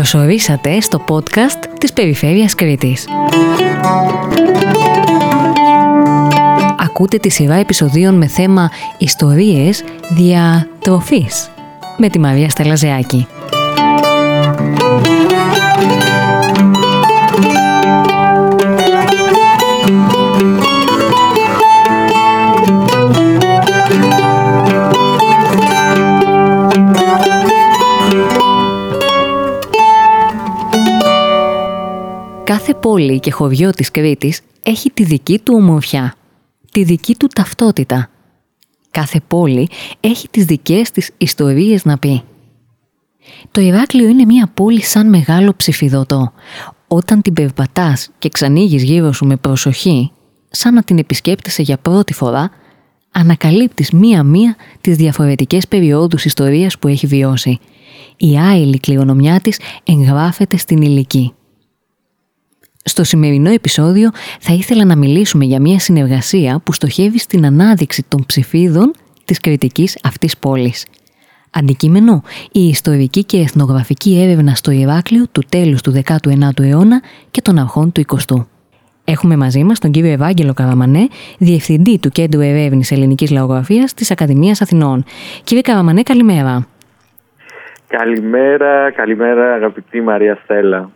Καλωσορίσατε στο podcast της Περιφέρειας Κρήτης. Ακούτε τη σειρά επεισοδίων με θέμα «Ιστορίες διατροφής» με τη Μαρία Στελαζεάκη. Κάθε πόλη και χωριό της Κρήτης έχει τη δική του ομορφιά, τη δική του ταυτότητα. Κάθε πόλη έχει τις δικές της ιστορίες να πει. Το Ηράκλειο είναι μια πόλη σαν μεγάλο ψηφιδωτό. Όταν την περπατάς και ξανοίγεις γύρω σου με προσοχή, σαν να την επισκέπτεσαι για πρώτη φορά, ανακαλύπτεις μία-μία τις διαφορετικές περιόδους ιστορίας που έχει βιώσει. Η άειλη κληρονομιά της εγγράφεται στην ηλική. Στο σημερινό επεισόδιο θα ήθελα να μιλήσουμε για μια συνεργασία που στοχεύει στην ανάδειξη των ψηφίδων της κριτικής αυτής πόλης. Αντικείμενο, η ιστορική και εθνογραφική έρευνα στο Ηράκλειο του τέλους του 19ου αιώνα και των αρχών του 20ου. Έχουμε μαζί μας τον κύριο Ευάγγελο Καραμανέ, Διευθυντή του Κέντρου Ερεύνης Ελληνικής Λαογραφίας της Ακαδημίας Αθηνών. Κύριε Καραμανέ, καλημέρα. Καλημέρα, καλημέρα αγαπητή Μαρία Στέλλα.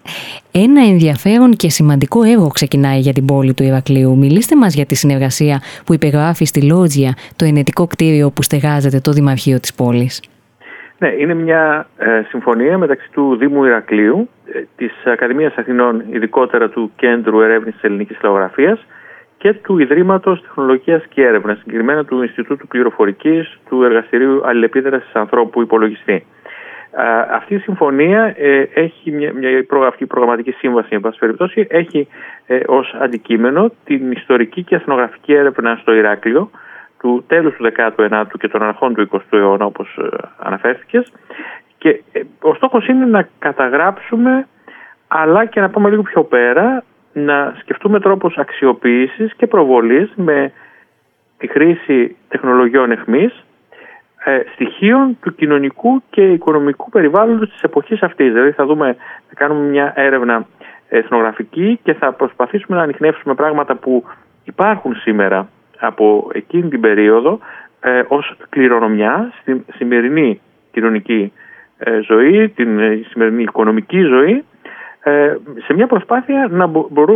Ένα ενδιαφέρον και σημαντικό έργο ξεκινάει για την πόλη του Ηρακλείου. Μιλήστε μας για τη συνεργασία που υπεγράφει στη Λότζια, το ενετικό κτίριο που στεγάζεται το Δημαρχείο της πόλης. Ναι, είναι μια ε, συμφωνία μεταξύ του Δήμου Ηρακλείου, ε, της Ακαδημίας Αθηνών, ειδικότερα του Κέντρου Ερεύνησης Ελληνικής Λαογραφίας και του Ιδρύματος Τεχνολογίας και Έρευνας, συγκεκριμένα του Ινστιτούτου Πληροφορικής του Εργαστηρίου Αλληλεπίδρασης Ανθρώπου Υπολογιστή αυτή η συμφωνία ε, έχει μια, μια αυτή προγραμματική σύμβαση, εν πάση περιπτώσει, έχει ε, ως αντικείμενο την ιστορική και εθνογραφική έρευνα στο Ηράκλειο του τέλους του 19ου και των αρχών του 20ου αιώνα, όπως ε, αναφέρθηκες. Και ε, ο στόχος είναι να καταγράψουμε, αλλά και να πάμε λίγο πιο πέρα, να σκεφτούμε τρόπους αξιοποίησης και προβολής με τη χρήση τεχνολογιών εχμής ε, στοιχείων του κοινωνικού και οικονομικού περιβάλλοντος της εποχής αυτής. Δηλαδή θα δούμε, θα κάνουμε μια έρευνα εθνογραφική και θα προσπαθήσουμε να ανοιχνεύσουμε πράγματα που υπάρχουν σήμερα από εκείνη την περίοδο ε, ως κληρονομιά στην σημερινή κοινωνική ε, ζωή, την ε, σημερινή οικονομική ζωή ε, σε μια προσπάθεια να,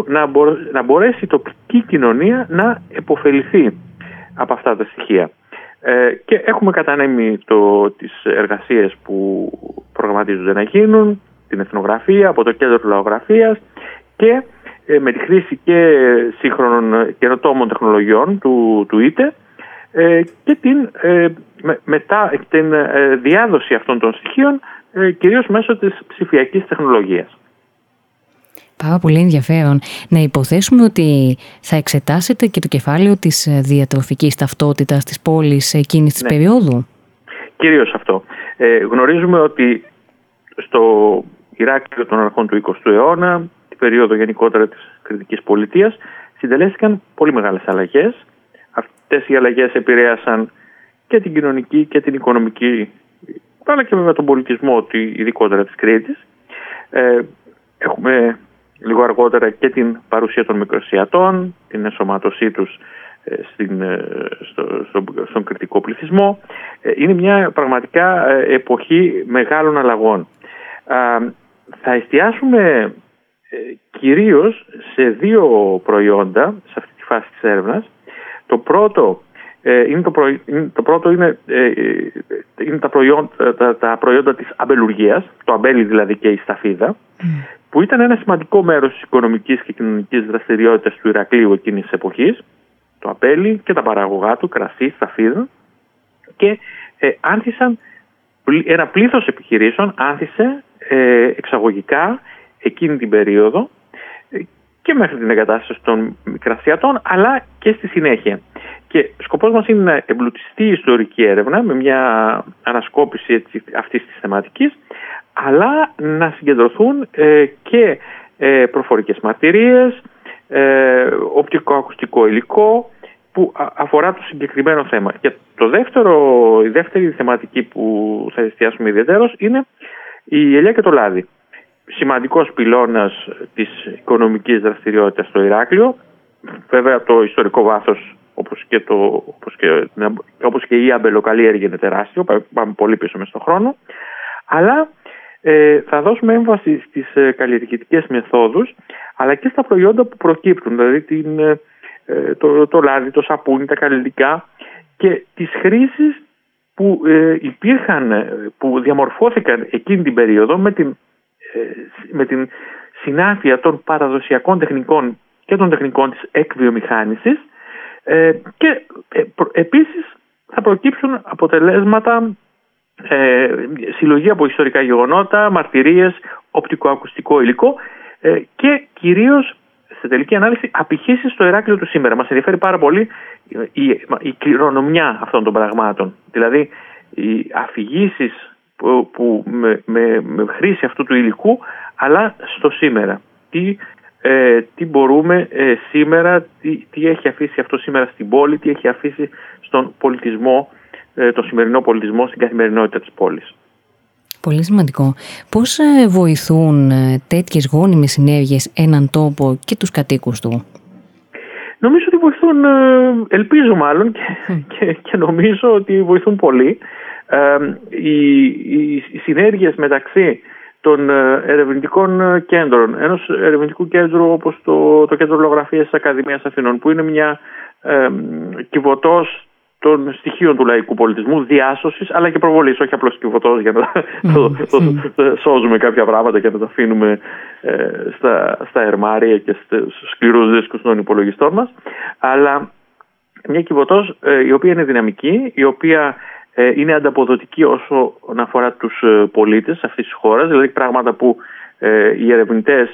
να, να μπορέσει η τοπική κοινωνία να επωφεληθεί από αυτά τα στοιχεία. Ε, και έχουμε κατανέμει το, τις εργασίες που προγραμματίζονται να γίνουν, την εθνογραφία από το κέντρο λαογραφίας και ε, με τη χρήση και σύγχρονων καινοτόμων τεχνολογιών του, του ΙΤΕ ε, και την, μετά την διάδοση αυτών των στοιχείων κυρίως μέσω της ψηφιακής τεχνολογίας. Πάρα πολύ ενδιαφέρον. Να υποθέσουμε ότι θα εξετάσετε και το κεφάλαιο της ε, διατροφικής ταυτότητας της πόλης εκείνης της ναι. περίοδου; Κυρίως αυτό. Ε, γνωρίζουμε ότι στο Ηράκλειο των αρχών του 20ου αιώνα, την περίοδο γενικότερα της κριτικής πολιτείας, συντελέστηκαν πολύ μεγάλες αλλαγές. Αυτές οι αλλαγές επηρέασαν και την κοινωνική και την οικονομική, αλλά και βέβαια τον πολιτισμό ειδικότερα της Κρήτης. Ε, έχουμε λίγο αργότερα και την παρουσία των μικροσιατών, την ενσωμάτωσή τους ε, στην, ε, στο, στον κριτικό πληθυσμό. Ε, είναι μια πραγματικά εποχή μεγάλων αλλαγών. Θα εστιάσουμε κυρίως σε δύο προϊόντα σε αυτή τη φάση της έρευνας. Το πρώτο είναι το, το πρώτο είναι, είναι τα, προϊόντα, τα, τα προϊόντα της αμπελουργίας, το αμπέλι δηλαδή και η σταφίδα, που ήταν ένα σημαντικό μέρος της οικονομικής και κοινωνικής δραστηριότητας του Ηρακλείου εκείνης της εποχής, το απέλι και τα παραγωγά του, κρασί, σταφίδα και ε, άνθησαν ένα πλήθος επιχειρήσεων άνθησε ε, εξαγωγικά εκείνη την περίοδο ε, και μέχρι την εγκατάσταση των μικρασιατών αλλά και στη συνέχεια. Και σκοπός μας είναι να εμπλουτιστεί η ιστορική έρευνα με μια ανασκόπηση έτσι, αυτής της θεματικής αλλά να συγκεντρωθούν ε, και ε, προφορικές μαρτυρίες, ε, οπτικοακουστικό υλικό που αφορά το συγκεκριμένο θέμα. Και το δεύτερο, η δεύτερη θεματική που θα εστιάσουμε ιδιαίτερως είναι η ελιά και το λάδι. σημαντικός πυλώνας της οικονομικής δραστηριότητας στο Ηράκλειο. Βέβαια το ιστορικό βάθος όπως και, το, όπως και, όπως και η αμπελοκαλλιέργεια είναι τεράστιο, πάμε πολύ πίσω μέσα στον χρόνο. Αλλά ε, θα δώσουμε έμφαση στις ε, καλλιεργητικές μεθόδους αλλά και στα προϊόντα που προκύπτουν, δηλαδή την, ε, ε, το, το λάδι, το σαπούνι, τα καλλιτικά και τις χρήσεις που ε, υπήρχαν, που διαμορφώθηκαν εκείνη την περίοδο με την, με την συνάφεια των παραδοσιακών τεχνικών και των τεχνικών της εκβιομηχάνησης και επίσης θα προκύψουν αποτελέσματα ε, συλλογή από ιστορικά γεγονότα, μαρτυρίες, οπτικοακουστικό υλικό ε, και κυρίως σε τελική ανάλυση απηχήσεις στο Εράκλειο του σήμερα. Μας ενδιαφέρει πάρα πολύ η, η κληρονομιά αυτών των πραγμάτων. Δηλαδή οι αφηγήσεις που, που με, με, με, χρήση αυτού του υλικού αλλά στο σήμερα. Τι, ε, τι μπορούμε ε, σήμερα, τι, τι έχει αφήσει αυτό σήμερα στην πόλη, τι έχει αφήσει στον πολιτισμό, ε, το σημερινό πολιτισμό στην καθημερινότητα της πόλης. Πολύ σημαντικό. Πώς ε, βοηθούν ε, τέτοιες γόνιμες συνέργειες έναν τόπο και τους κατοίκους του; Νομίζω ότι βοηθούν, ε, ελπίζω μάλλον και, και, νομίζω ότι βοηθούν πολύ. οι, οι, οι συνέργειες μεταξύ των ερευνητικών κέντρων, ενός ερευνητικού κέντρου όπως το, το Κέντρο Λογραφίας της Ακαδημίας Αθηνών που είναι μια ε, κυβωτός των στοιχείων του λαϊκού πολιτισμού, διάσωσης αλλά και προβολής. Όχι απλώς κυβωτό για να το, το, σώζουμε κάποια πράγματα και να τα αφήνουμε ε, στα, στα ερμάρια και στους σκληρούς δίσκους των υπολογιστών μας. Αλλά μια κυβωτός ε, η οποία είναι δυναμική, η οποία ε, είναι ανταποδοτική όσο αφορά τους πολίτες αυτής της χώρας, δηλαδή πράγματα που οι ερευνητές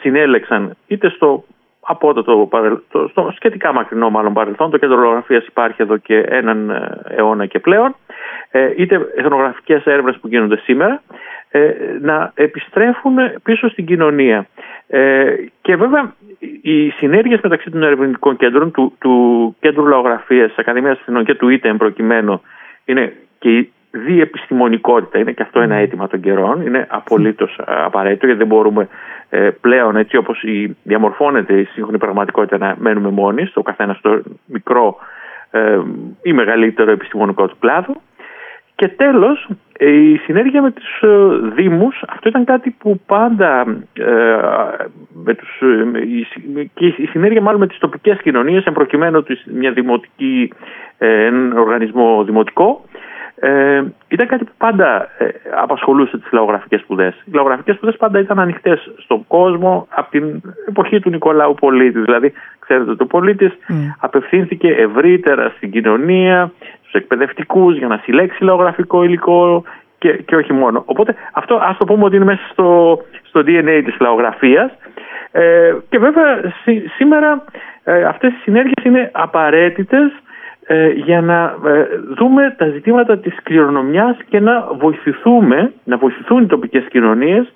συνέλεξαν είτε στο από το, το, στο σχετικά μακρινό μάλλον παρελθόν. Το κέντρο λογογραφίας υπάρχει εδώ και έναν ε, αιώνα και πλέον. Ε, είτε εθνογραφικές έρευνες που γίνονται σήμερα ε, να επιστρέφουν πίσω στην κοινωνία. Ε, και βέβαια οι συνέργειες μεταξύ των ερευνητικών κέντρων του, του Κέντρου Λογογραφίας της Ακαδημίας Αθηνών και του ΙΤΕΜ προκειμένου είναι και η διεπιστημονικότητα. Είναι και αυτό ένα αίτημα των καιρών, είναι απολύτως απαραίτητο γιατί δεν μπορούμε ε, πλέον έτσι όπως η, διαμορφώνεται η σύγχρονη πραγματικότητα να μένουμε μόνοι στο καθένα στο μικρό ε, ή μεγαλύτερο επιστημονικό του κλάδο. Και τέλος, η συνέργεια με τους ε, Δήμους, αυτό ήταν κάτι που πάντα, ε, με τους, και η συνέργεια μάλλον με τις τοπικές κοινωνίες, εν προκειμένου μια δημοτική, ένα οργανισμό δημοτικό, ε, ήταν κάτι που πάντα ε, απασχολούσε τις λαογραφικές σπουδές. Οι λαογραφικές σπουδές πάντα ήταν ανοιχτές στον κόσμο από την εποχή του Νικολάου Πολίτη. Δηλαδή, ξέρετε, το πολίτης mm. απευθύνθηκε ευρύτερα στην κοινωνία, στους εκπαιδευτικούς για να συλλέξει λαογραφικό υλικό και, και όχι μόνο. Οπότε αυτό ας το πούμε ότι είναι μέσα στο, στο DNA της λαογραφίας. Ε, και βέβαια σήμερα ε, αυτές οι συνέργειες είναι απαραίτητες ε, για να ε, δούμε τα ζητήματα της κληρονομιάς και να βοηθηθούμε, να βοηθηθούν οι τοπικές κοινωνίες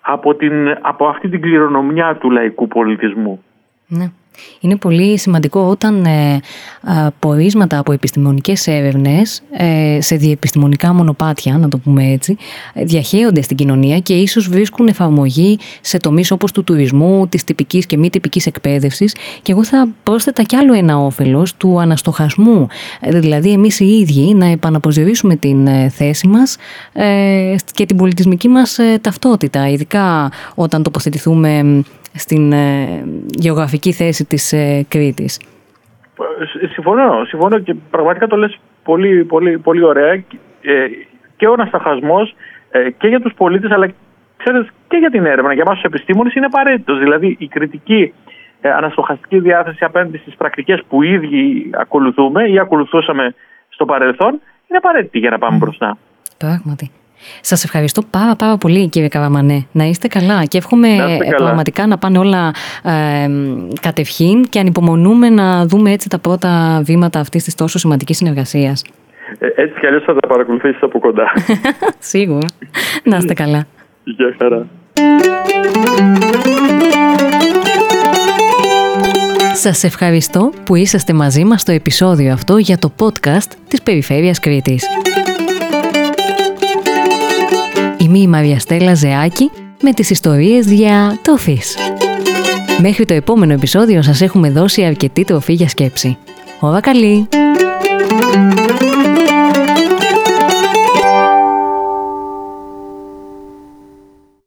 από, την, από αυτή την κληρονομιά του λαϊκού πολιτισμού. Ναι. Είναι πολύ σημαντικό όταν ε, πορίσματα από επιστημονικές έρευνες ε, σε διεπιστημονικά μονοπάτια, να το πούμε έτσι, διαχέονται στην κοινωνία και ίσως βρίσκουν εφαρμογή σε τομείς όπως του τουρισμού, της τυπικής και μη τυπικής εκπαίδευσης. Και εγώ θα πρόσθετα κι άλλο ένα όφελος του αναστοχασμού, δηλαδή εμείς οι ίδιοι να επαναπροσδιορίσουμε την ε, θέση μας ε, και την πολιτισμική μας ε, ταυτότητα, ειδικά όταν τοποθετηθούμε στην ε, γεωγραφική θέση της ε, Κρήτης. Συμφωνώ, συμφωνώ και πραγματικά το λες πολύ, πολύ, πολύ ωραία ε, και ο ανασταχασμός και για τους πολίτες αλλά ξέρεις και για την έρευνα, για εμάς τους επιστήμονες είναι απαραίτητος. Δηλαδή η κριτική αναστοχαστική διάθεση απέναντι στις πρακτικές που ήδη ακολουθούμε ή ακολουθούσαμε στο παρελθόν είναι απαραίτητη για να πάμε μπροστά. Πράγματι. Σας ευχαριστώ πάρα πάρα πολύ κύριε Καραμανέ. Να είστε καλά και εύχομαι πραγματικά να πάνε όλα ε, κατευχήν και ανυπομονούμε να δούμε έτσι τα πρώτα βήματα αυτής της τόσο σημαντικής συνεργασίας. Ε, έτσι κι αλλιώς θα τα παρακολουθήσει από κοντά. Σίγουρα. Να είστε καλά. Γεια χαρά. Σας ευχαριστώ που είσαστε μαζί μας στο επεισόδιο αυτό για το podcast της Περιφέρειας Κρήτης. Η Μαρία Στέλλα Ζεάκη με τις ιστορίες για τόφης. Μέχρι το επόμενο επεισόδιο σας έχουμε δώσει αρκετή τροφή για σκέψη. Ώρα καλή!